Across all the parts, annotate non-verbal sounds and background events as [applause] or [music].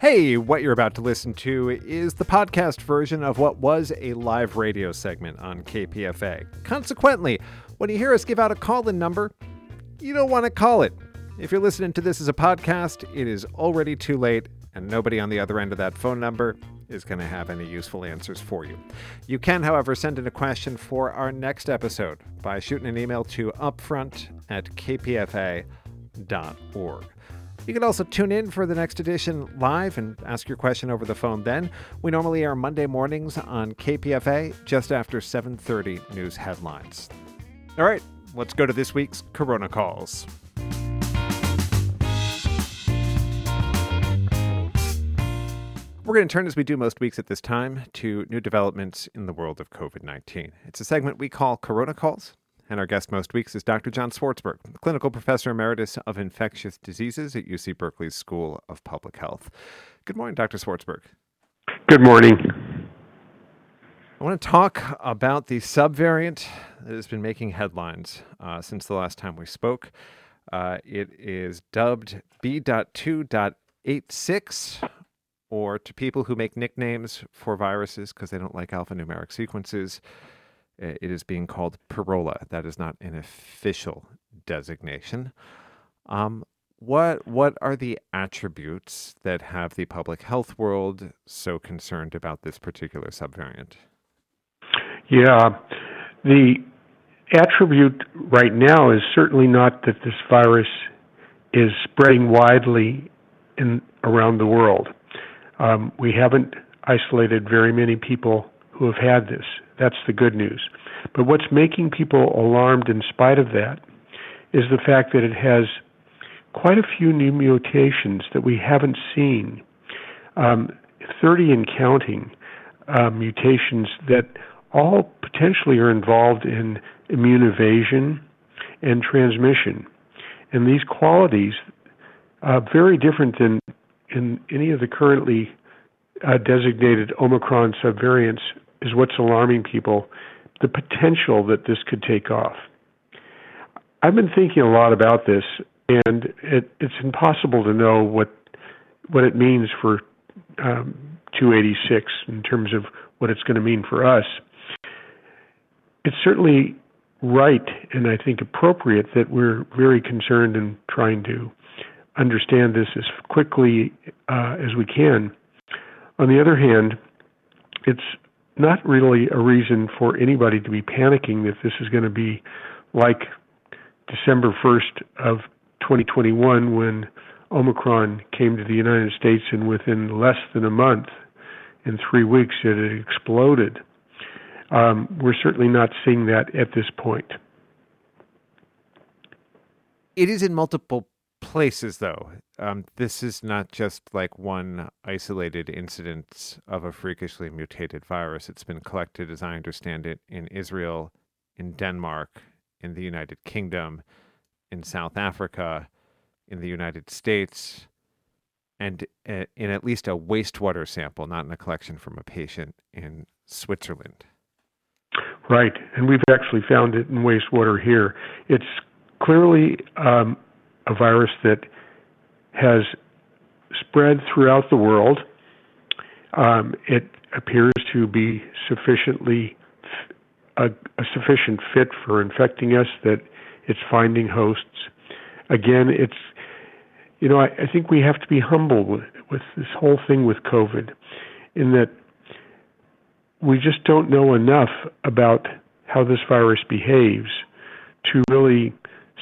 Hey, what you're about to listen to is the podcast version of what was a live radio segment on KPFA. Consequently, when you hear us give out a call in number, you don't want to call it. If you're listening to this as a podcast, it is already too late, and nobody on the other end of that phone number is going to have any useful answers for you. You can, however, send in a question for our next episode by shooting an email to upfront at kpfa.org. You can also tune in for the next edition live and ask your question over the phone then. We normally air Monday mornings on KPFA just after 7:30 news headlines. All right, let's go to this week's Corona calls. We're going to turn, as we do most weeks at this time, to new developments in the world of COVID 19. It's a segment we call Corona Calls, and our guest most weeks is Dr. John Swartzberg, clinical professor emeritus of infectious diseases at UC Berkeley's School of Public Health. Good morning, Dr. Swartzberg. Good morning. I want to talk about the subvariant that has been making headlines uh, since the last time we spoke. Uh, it is dubbed B.2.86, or to people who make nicknames for viruses because they don't like alphanumeric sequences, it is being called Pirola. That is not an official designation. Um, what what are the attributes that have the public health world so concerned about this particular subvariant? Yeah, the attribute right now is certainly not that this virus is spreading widely in around the world. Um, we haven't isolated very many people who have had this. That's the good news. But what's making people alarmed in spite of that is the fact that it has quite a few new mutations that we haven't seen. Um, 30 and counting uh, mutations that all potentially are involved in immune evasion and transmission. And these qualities are very different than in any of the currently uh, designated Omicron subvariants is what's alarming people the potential that this could take off. I've been thinking a lot about this, and it, it's impossible to know what what it means for um, 286 in terms of what it's going to mean for us. It's certainly right and I think appropriate that we're very concerned in trying to understand this as quickly uh, as we can. On the other hand, it's not really a reason for anybody to be panicking that this is going to be like December 1st of 2021 when Omicron came to the United States and within less than a month, in three weeks, it had exploded. Um, we're certainly not seeing that at this point. It is in multiple places, though. Um, this is not just like one isolated incident of a freakishly mutated virus. It's been collected, as I understand it, in Israel, in Denmark, in the United Kingdom, in South Africa, in the United States, and uh, in at least a wastewater sample, not in a collection from a patient in Switzerland. Right, and we've actually found it in wastewater here. It's clearly um, a virus that has spread throughout the world. Um, it appears to be sufficiently a, a, sufficient fit for infecting us that it's finding hosts. Again, it's you know I, I think we have to be humble with, with this whole thing with COVID, in that we just don't know enough about how this virus behaves to really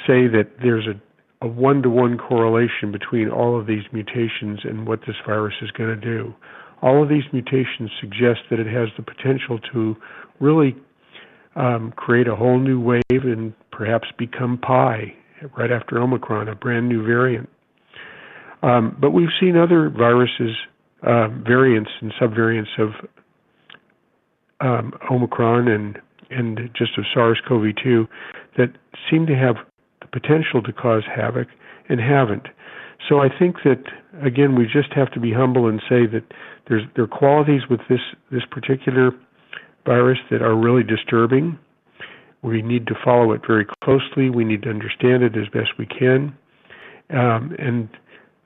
say that there's a a one to one correlation between all of these mutations and what this virus is going to do. All of these mutations suggest that it has the potential to really um, create a whole new wave and perhaps become pi right after Omicron, a brand new variant. Um, but we've seen other viruses, uh, variants and subvariants of um, Omicron and and just of SARS-CoV-2 that seem to have potential to cause havoc and haven't. So I think that again we just have to be humble and say that there's there are qualities with this this particular virus that are really disturbing. We need to follow it very closely. We need to understand it as best we can, um, and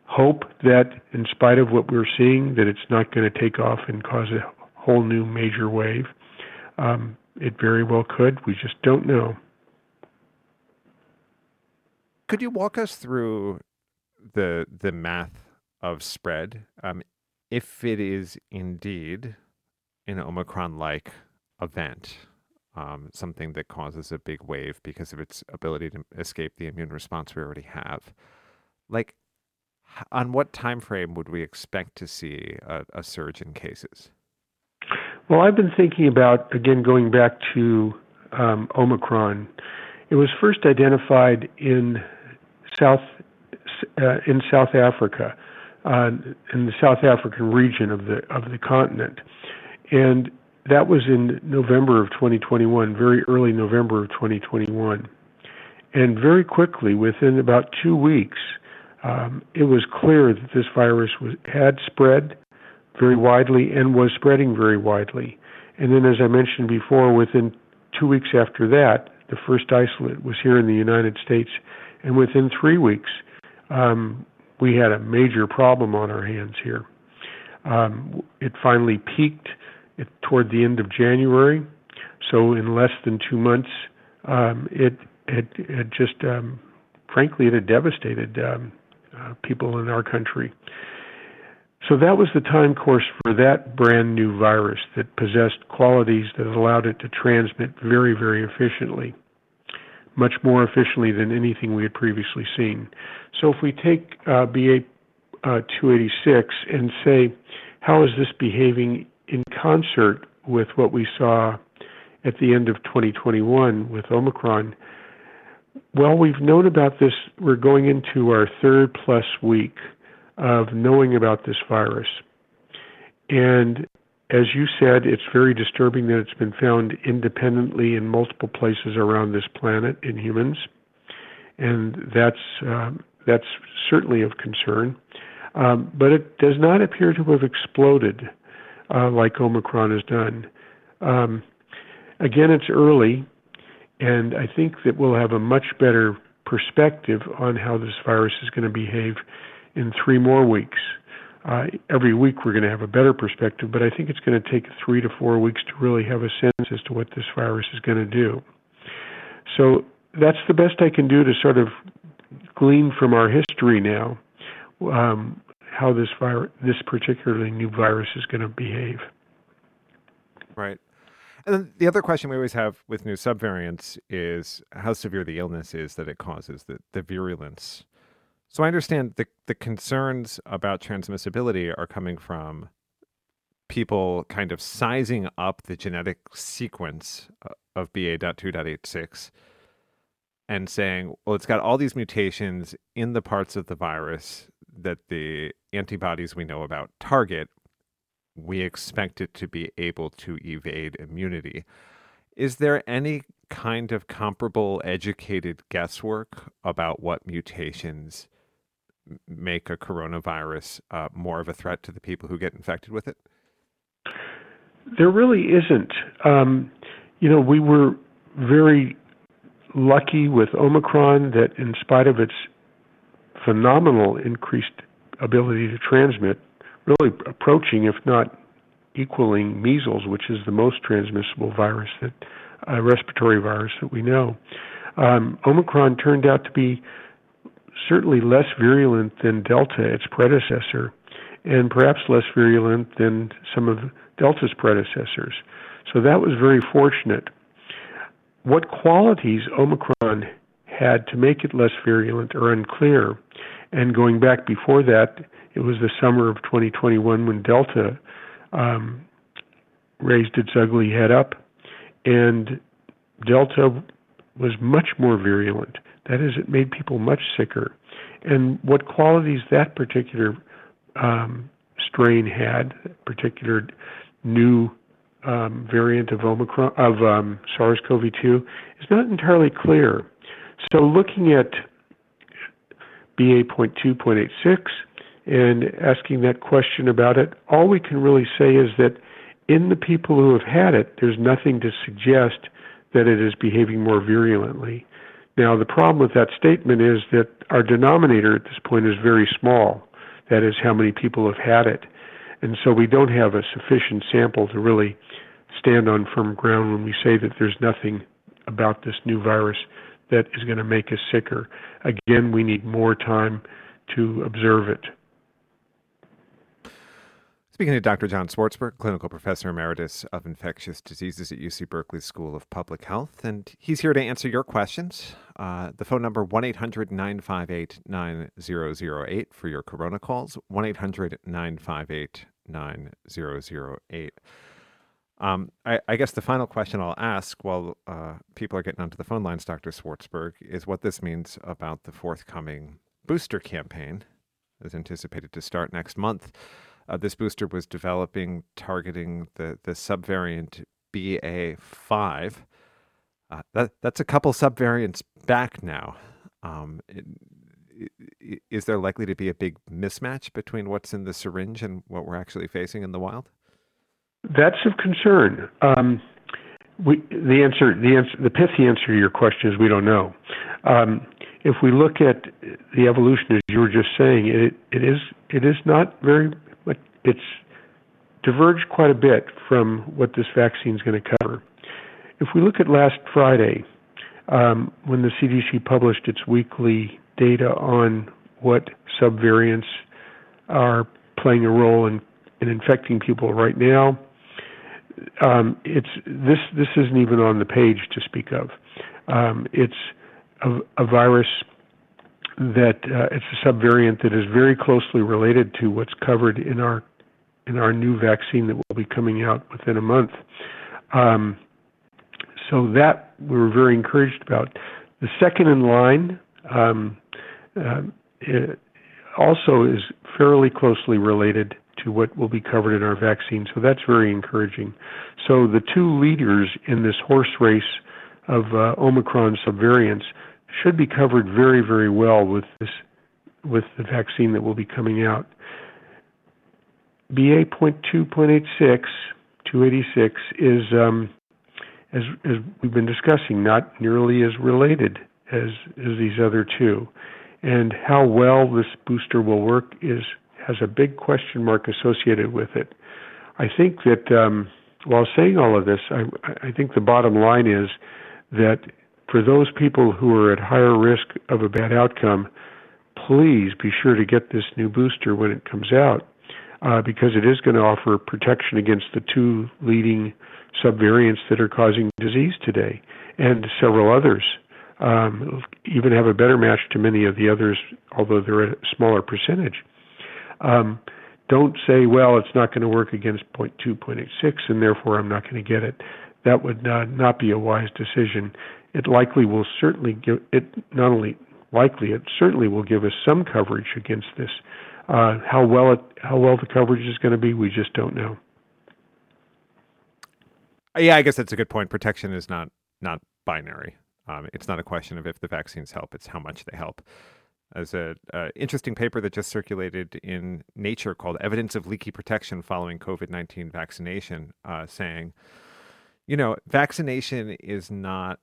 hope that, in spite of what we're seeing, that it's not going to take off and cause a whole new major wave. Um, it very well could. We just don't know. Could you walk us through the the math of spread? Um, if it is indeed an Omicron-like event, um, something that causes a big wave because of its ability to escape the immune response we already have, like on what time frame would we expect to see a, a surge in cases? Well, I've been thinking about again going back to um, Omicron. It was first identified in South uh, in South Africa, uh, in the South African region of the of the continent, and that was in November of 2021, very early November of 2021, and very quickly, within about two weeks, um, it was clear that this virus was had spread very widely and was spreading very widely. And then, as I mentioned before, within two weeks after that, the first isolate was here in the United States, and within three weeks, um, we had a major problem on our hands here. Um, it finally peaked it, toward the end of January, so in less than two months, um, it had it just um, frankly it had devastated um, uh, people in our country. So that was the time course for that brand new virus that possessed qualities that allowed it to transmit very, very efficiently, much more efficiently than anything we had previously seen. So if we take uh, BA uh, 286 and say, how is this behaving in concert with what we saw at the end of 2021 with Omicron? Well, we've known about this. We're going into our third plus week of knowing about this virus. And as you said, it's very disturbing that it's been found independently in multiple places around this planet in humans, and that's um, that's certainly of concern. Um, but it does not appear to have exploded uh, like Omicron has done. Um, again, it's early, and I think that we'll have a much better perspective on how this virus is going to behave in three more weeks. Uh, every week we're going to have a better perspective, but I think it's going to take three to four weeks to really have a sense as to what this virus is going to do. So that's the best I can do to sort of glean from our history now um, how this virus, this particularly new virus, is going to behave. Right. And then the other question we always have with new subvariants is how severe the illness is that it causes, the, the virulence. So I understand the the concerns about transmissibility are coming from people kind of sizing up the genetic sequence uh, of BA.2.86 and saying, well, it's got all these mutations in the parts of the virus that the antibodies we know about target. We expect it to be able to evade immunity. Is there any kind of comparable educated guesswork about what mutations make a coronavirus uh, more of a threat to the people who get infected with it? There really isn't. Um, you know, we were very lucky with Omicron that, in spite of its phenomenal increased ability to transmit, really approaching, if not equaling, measles, which is the most transmissible virus that uh, respiratory virus that we know. Um, Omicron turned out to be certainly less virulent than Delta, its predecessor, and perhaps less virulent than some of Delta's predecessors. So that was very fortunate. What qualities Omicron had to make it less virulent are unclear. And going back before that, it was the summer of 2021 when Delta um, raised its ugly head up, and Delta was much more virulent. That is, it made people much sicker. And what qualities that particular um, strain had, particular new um, variant of Omicron of um, SARS-CoV-2, is not entirely clear. So, looking at BA.2.86 and asking that question about it, all we can really say is that in the people who have had it, there's nothing to suggest that it is behaving more virulently. Now, the problem with that statement is that our denominator at this point is very small. That is, how many people have had it. And so we don't have a sufficient sample to really stand on firm ground when we say that there's nothing about this new virus that is going to make us sicker. Again, we need more time to observe it. Speaking to Dr. John Swartzberg, clinical professor emeritus of infectious diseases at UC Berkeley School of Public Health, and he's here to answer your questions. Uh, the phone number 1-800-958-9008 for your corona calls, 1-800-958-9008. Um, I, I, guess the final question I'll ask while uh, people are getting onto the phone lines, Dr. Swartzberg, is what this means about the forthcoming booster campaign, as anticipated to start next month. Uh, this booster was developing targeting the, the subvariant BA5. Uh, that, that's a couple subvariants back now. Um, it, is there likely to be a big mismatch between what's in the syringe and what we're actually facing in the wild? That's of concern. Um, we, the answer, the answer, the pithy answer to your question is we don't know. Um, if we look at the evolution, as you were just saying, it it is it is not very. It's diverged quite a bit from what this vaccine is going to cover. If we look at last Friday, um, when the CDC published its weekly data on what subvariants are playing a role in, in infecting people right now, um, it's this this isn't even on the page to speak of. Um, it's a, a, virus that uh, it's a subvariant that is very closely related to what's covered in our in our new vaccine that will be coming out within a month. Um, so that we were very encouraged about. The second in line um, uh, also is fairly closely related to what will be covered in our vaccine. So that's very encouraging. So the two leaders in this horse race of uh, Omicron subvariants should be covered very, very well with this with the vaccine that will be coming out. BA.2.86, 286 is, um, as, as we've been discussing, not nearly as related as, as these other two. And how well this booster will work is has a big question mark associated with it. I think that um, while saying all of this, I, I think the bottom line is that for those people who are at higher risk of a bad outcome, please be sure to get this new booster when it comes out uh, because it is going to offer protection against the two leading subvariants that are causing disease today and several others. Um, even have a better match to many of the others, although they're a smaller percentage. Um, don't say, well, it's not going to work against 0.2, 0.86, and therefore I'm not going to get it. That would not, not be a wise decision. It likely will certainly give it not only likely, it certainly will give us some coverage against this. Uh, how well it, how well the coverage is going to be, we just don't know. Yeah, I guess that's a good point. Protection is not not binary. Um, it's not a question of if the vaccines help; it's how much they help as an interesting paper that just circulated in Nature called Evidence of Leaky Protection Following COVID 19 Vaccination, uh, saying, you know, vaccination is not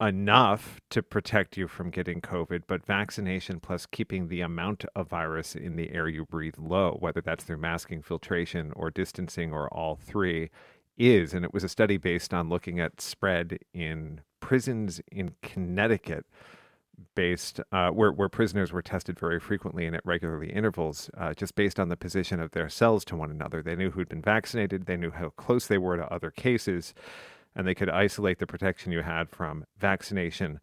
enough to protect you from getting COVID, but vaccination plus keeping the amount of virus in the air you breathe low, whether that's through masking, filtration, or distancing, or all three, is. And it was a study based on looking at spread in prisons in Connecticut based uh, where, where prisoners were tested very frequently and at regularly intervals uh, just based on the position of their cells to one another they knew who'd been vaccinated they knew how close they were to other cases and they could isolate the protection you had from vaccination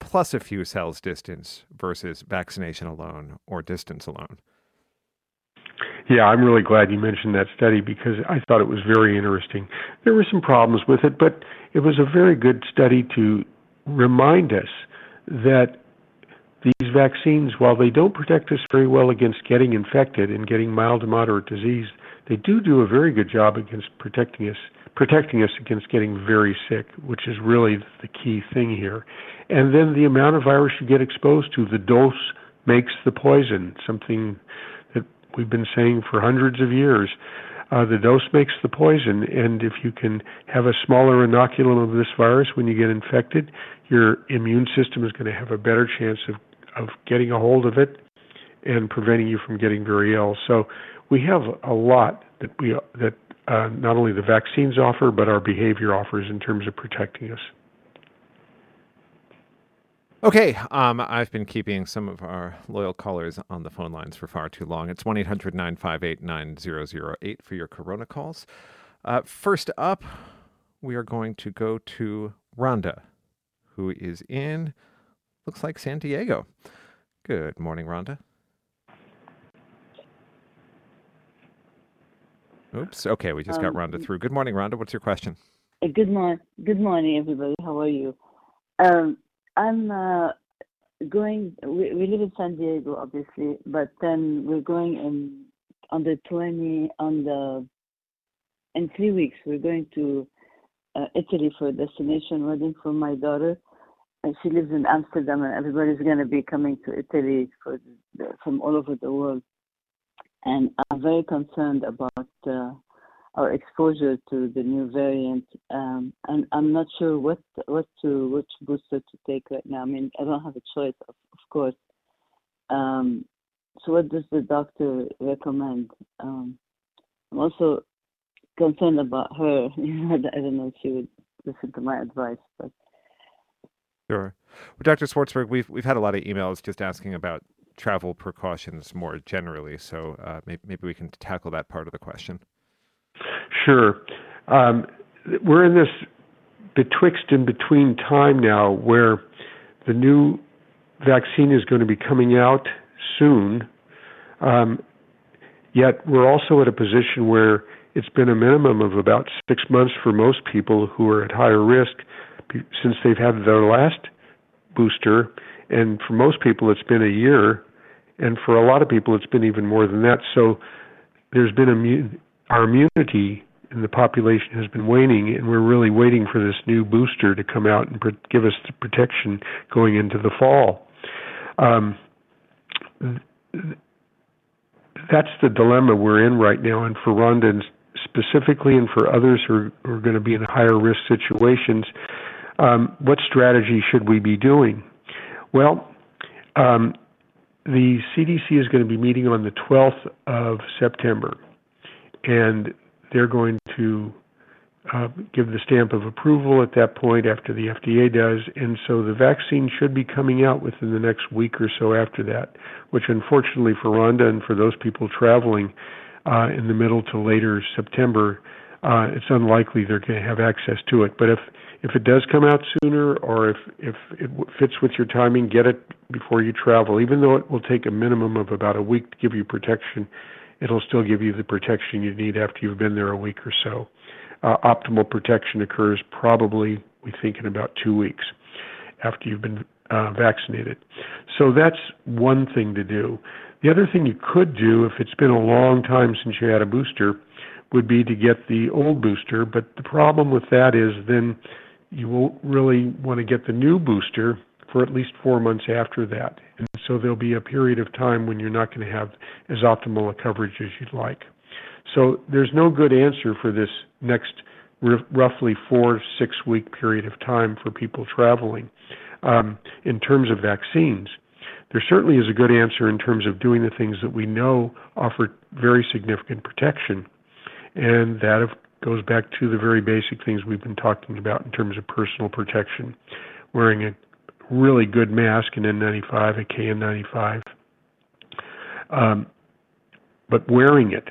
plus a few cells distance versus vaccination alone or distance alone yeah, I'm really glad you mentioned that study because I thought it was very interesting. There were some problems with it, but it was a very good study to remind us that these vaccines, while they don't protect us very well against getting infected and getting mild to moderate disease, they do do a very good job against protecting us protecting us against getting very sick, which is really the key thing here. And then the amount of virus you get exposed to, the dose makes the poison, something that we've been saying for hundreds of years. Uh, the dose makes the poison, and if you can have a smaller inoculum of this virus when you get infected, your immune system is going to have a better chance of, of getting a hold of it and preventing you from getting very ill. So we have a lot that we that uh, not only the vaccines offer, but our behavior offers in terms of protecting us. Okay, um, I've been keeping some of our loyal callers on the phone lines for far too long. It's 1 800 958 9008 for your Corona calls. Uh, first up, we are going to go to Rhonda, who is in, looks like San Diego. Good morning, Rhonda. Oops. Okay, we just got um, Rhonda through. Good morning, Rhonda. What's your question? Uh, good morning. Good morning, everybody. How are you? Um, I'm uh, going. We, we live in San Diego, obviously, but then we're going in on the 20 on the in three weeks. We're going to uh, Italy for a destination wedding for my daughter, and she lives in Amsterdam, and everybody's going to be coming to Italy for the, from all over the world and I'm very concerned about uh, our exposure to the new variant. Um, and I'm not sure what what to which booster to take right now. I mean, I don't have a choice, of, of course. Um, so, what does the doctor recommend? Um, I'm also concerned about her. [laughs] I don't know if she would listen to my advice, but. Sure. Well, Dr. Swartzberg, we've we've had a lot of emails just asking about travel precautions more generally. So uh, maybe, maybe, we can tackle that part of the question. Sure. Um, we're in this betwixt and between time now where the new vaccine is going to be coming out soon. Um, yet we're also at a position where it's been a minimum of about six months for most people who are at higher risk since they've had their last booster and for most people it's been a year. And for a lot of people it's been even more than that. So there's been immun- our immunity in the population has been waning and we're really waiting for this new booster to come out and give us the protection going into the fall. Um, th- that's the dilemma we're in right now. And for Rhonda specifically and for others who are, who are going to be in higher risk situations um, what strategy should we be doing well, um, the CDC is going to be meeting on the 12th of September, and they're going to uh, give the stamp of approval at that point after the FDA does, and so the vaccine should be coming out within the next week or so after that, which unfortunately for Rhonda and for those people traveling uh, in the middle to later September, uh, it's unlikely they're going to have access to it. But if if it does come out sooner or if, it fits with your timing, get it before you travel. Even though it will take a minimum of about a week to give you protection, it'll still give you the protection you need after you've been there a week or so. Uh, optimal protection occurs probably, we think, in about two weeks after you've been uh, vaccinated. So that's one thing to do. The other thing you could do, if it's been a long time since you had a booster, would be to get the old booster. But the problem with that is then you won't really want to get the new booster for at least four months after that. And so there'll be a period of time when you're not going to have as optimal a coverage as you'd like. So there's no good answer for this next roughly four six week period of time for people traveling um, in terms of vaccines. There certainly is a good answer in terms of doing the things that we know offer very significant protection, and that, of goes back to the very basic things we've been talking about in terms of personal protection. Wearing a really good mask, an N95, a KN95, um, but wearing it,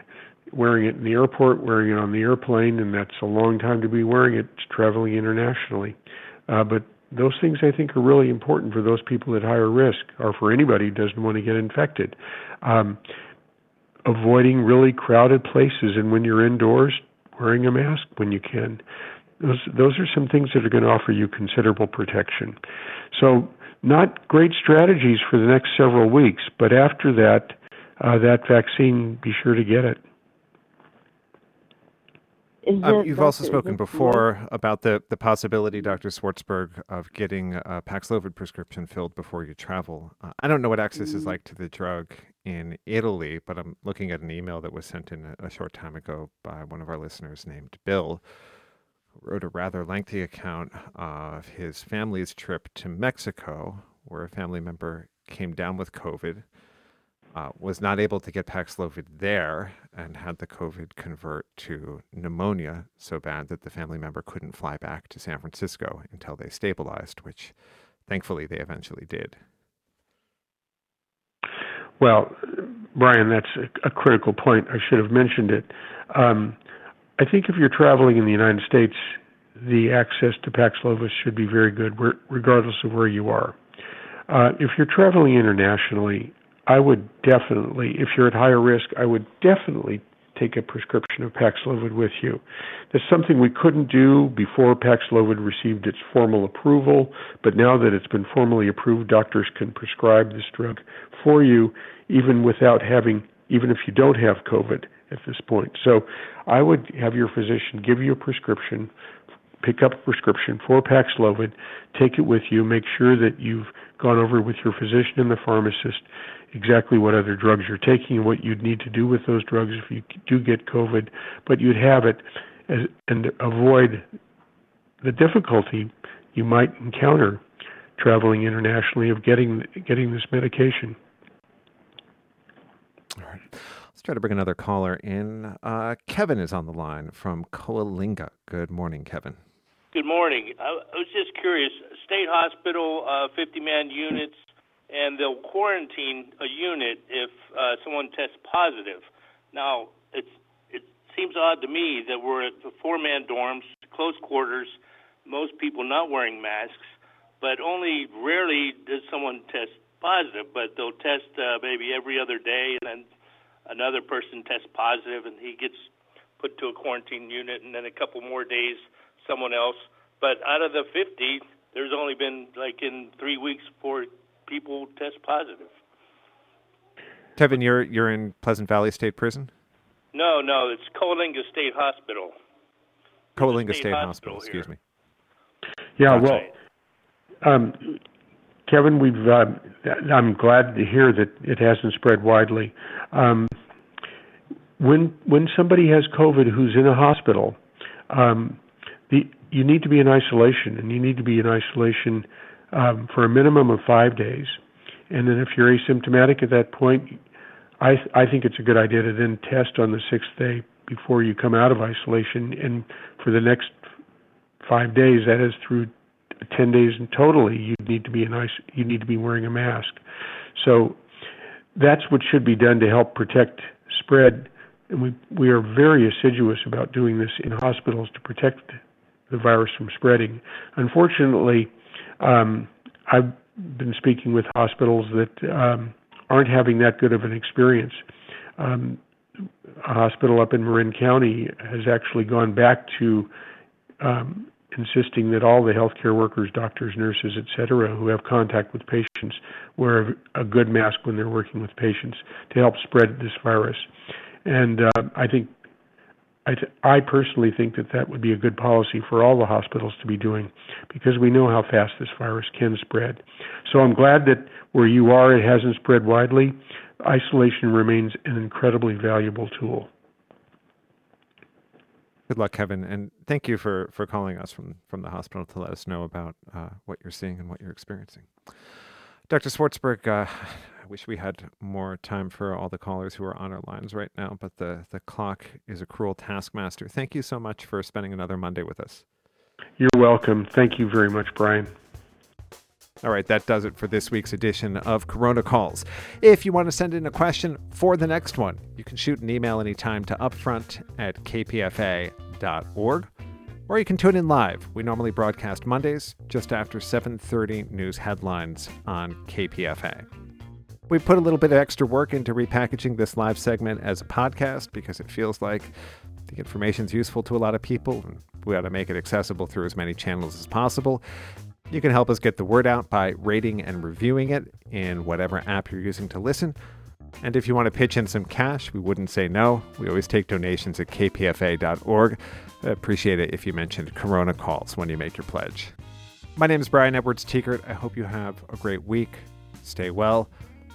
wearing it in the airport, wearing it on the airplane, and that's a long time to be wearing it traveling internationally. Uh, but those things I think are really important for those people at higher risk, or for anybody who doesn't want to get infected. Um, avoiding really crowded places, and when you're indoors, wearing a mask when you can. Those those are some things that are going to offer you considerable protection. So not great strategies for the next several weeks, but after that, uh, that vaccine, be sure to get it. Um, you've also spoken before about the, the possibility, Dr. Swartzberg, of getting a Paxlovid prescription filled before you travel. Uh, I don't know what access mm-hmm. is like to the drug in Italy, but I'm looking at an email that was sent in a, short time ago by one of our listeners named Bill, who wrote a rather lengthy account of his family's trip to Mexico, where a family member came down with COVID. uh, was not able to get Paxlovid there and had the COVID convert to pneumonia so bad that the family member couldn't fly back to San Francisco until they stabilized, which thankfully they eventually did. Well, Brian, that's a, critical point. I should have mentioned it. Um, I think if you're traveling in the United States, the access to Paxlovid should be very good, regardless of where you are. Uh, if you're traveling internationally, I would definitely, if you're at higher risk, I would definitely take a prescription of Paxlovid with you. That's something we couldn't do before Paxlovid received its formal approval, but now that it's been formally approved, doctors can prescribe this drug for you even without having, even if you don't have COVID at this point. So I would have your physician give you a prescription pick up a prescription for Paxlovid, take it with you, make sure that you've gone over with your physician and the pharmacist exactly what other drugs you're taking and what you'd need to do with those drugs if you do get COVID, but you'd have it as, and avoid the difficulty you might encounter traveling internationally of getting getting this medication. All right. Let's try to bring another caller in. Uh, Kevin is on the line from Coalinga. Good morning, Kevin. Good morning. I, was just curious. State hospital, uh, 50 man units, and they'll quarantine a unit if uh, someone tests positive. Now, it seems odd to me that we're at the four-man dorms, close quarters, most people not wearing masks, but only rarely does someone test positive. But they'll test uh, maybe every other day, and then another person tests positive, and he gets put to a quarantine unit, and then a couple more days, someone else. But out of the 50, there's only been like in three weeks four people test positive. Kevin, you're you're in Pleasant Valley State Prison. No, no, it's Coalinga State Hospital. Coalinga State, State, Hospital. Hospital excuse me. Yeah, well, um, Kevin, we've. Uh, I'm glad to hear that it hasn't spread widely. Um, when when somebody has COVID who's in a hospital, um, the you need to be in isolation, and you need to be in isolation um, for a minimum of five days. And then if you're asymptomatic at that point, I I think it's a good idea to then test on the sixth day before you come out of isolation. And for the next five days, that is through ten days in totally, you need to be in ice. You need to be wearing a mask. So that's what should be done to help protect spread. And we we are very assiduous about doing this in hospitals to protect the virus from spreading. Unfortunately, um, I've been speaking with hospitals that um, aren't having that good of an experience. Um, a hospital up in Marin County has actually gone back to um, insisting that all the healthcare workers, doctors, nurses, et cetera, who have contact with patients wear a good mask when they're working with patients to help spread this virus. And uh, I think I, th- I personally think that that would be a good policy for all the hospitals to be doing because we know how fast this virus can spread. So I'm glad that where you are, it hasn't spread widely. Isolation remains an incredibly valuable tool. Good luck, Kevin, and thank you for, for calling us from, from the hospital to let us know about uh, what you're seeing and what you're experiencing. Dr. Swartzberg, uh, wish we had more time for all the callers who are on our lines right now, but the, the clock is a cruel taskmaster. Thank you so much for spending another Monday with us. You're welcome. Thank you very much, Brian. All right, that does it for this week's edition of Corona Calls. If you want to send in a question for the next one, you can shoot an email anytime to upfront at kpfa.org or you can tune in live. We normally broadcast Mondays just after 7:30 news headlines on KPFA. We put a little bit of extra work into repackaging this live segment as a podcast because it feels like the information is useful to a lot of people and we ought to make it accessible through as many channels as possible. You can help us get the word out by rating and reviewing it in whatever app you're using to listen. And if you want to pitch in some cash, we wouldn't say no. We always take donations at kpfa.org. I appreciate it if you mentioned Corona calls when you make your pledge. My name is Brian Edwards Tiekert. I hope you have a great week. Stay well.